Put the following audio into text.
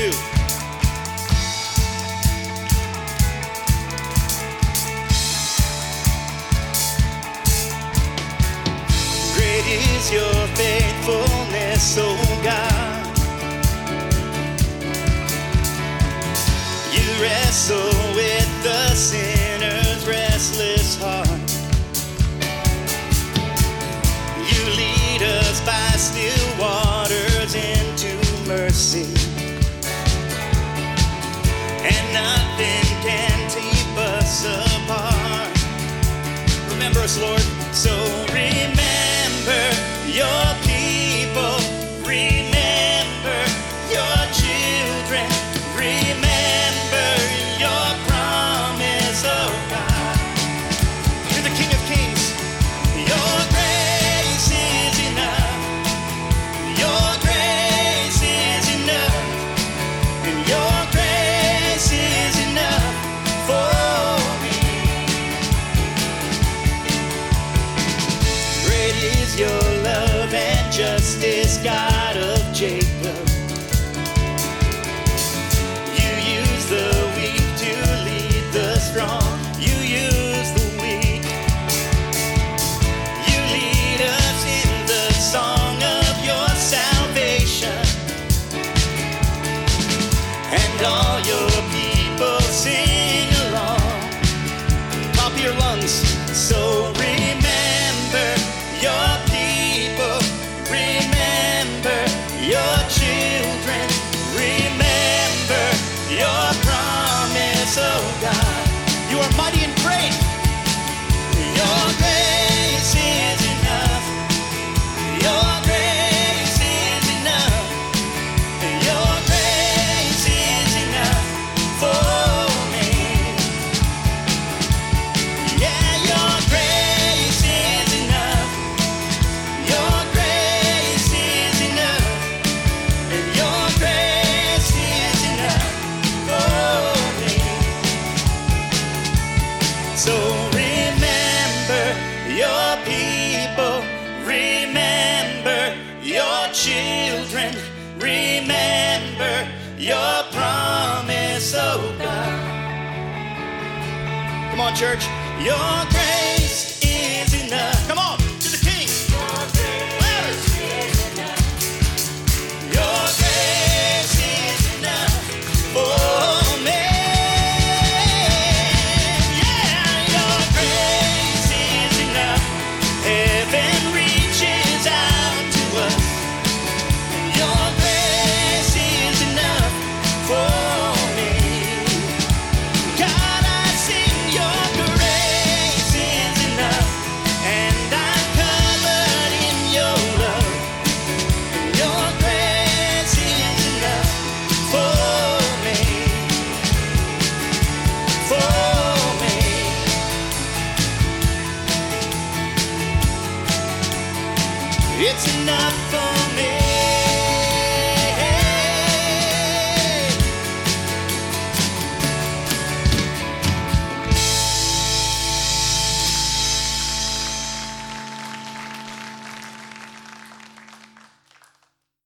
do. Great is your faithfulness, O oh God. You wrestle with the sin. Lord. So remember your people, remember your children, remember your promise, oh God. Come on, church. Your grace is enough. It's enough for me.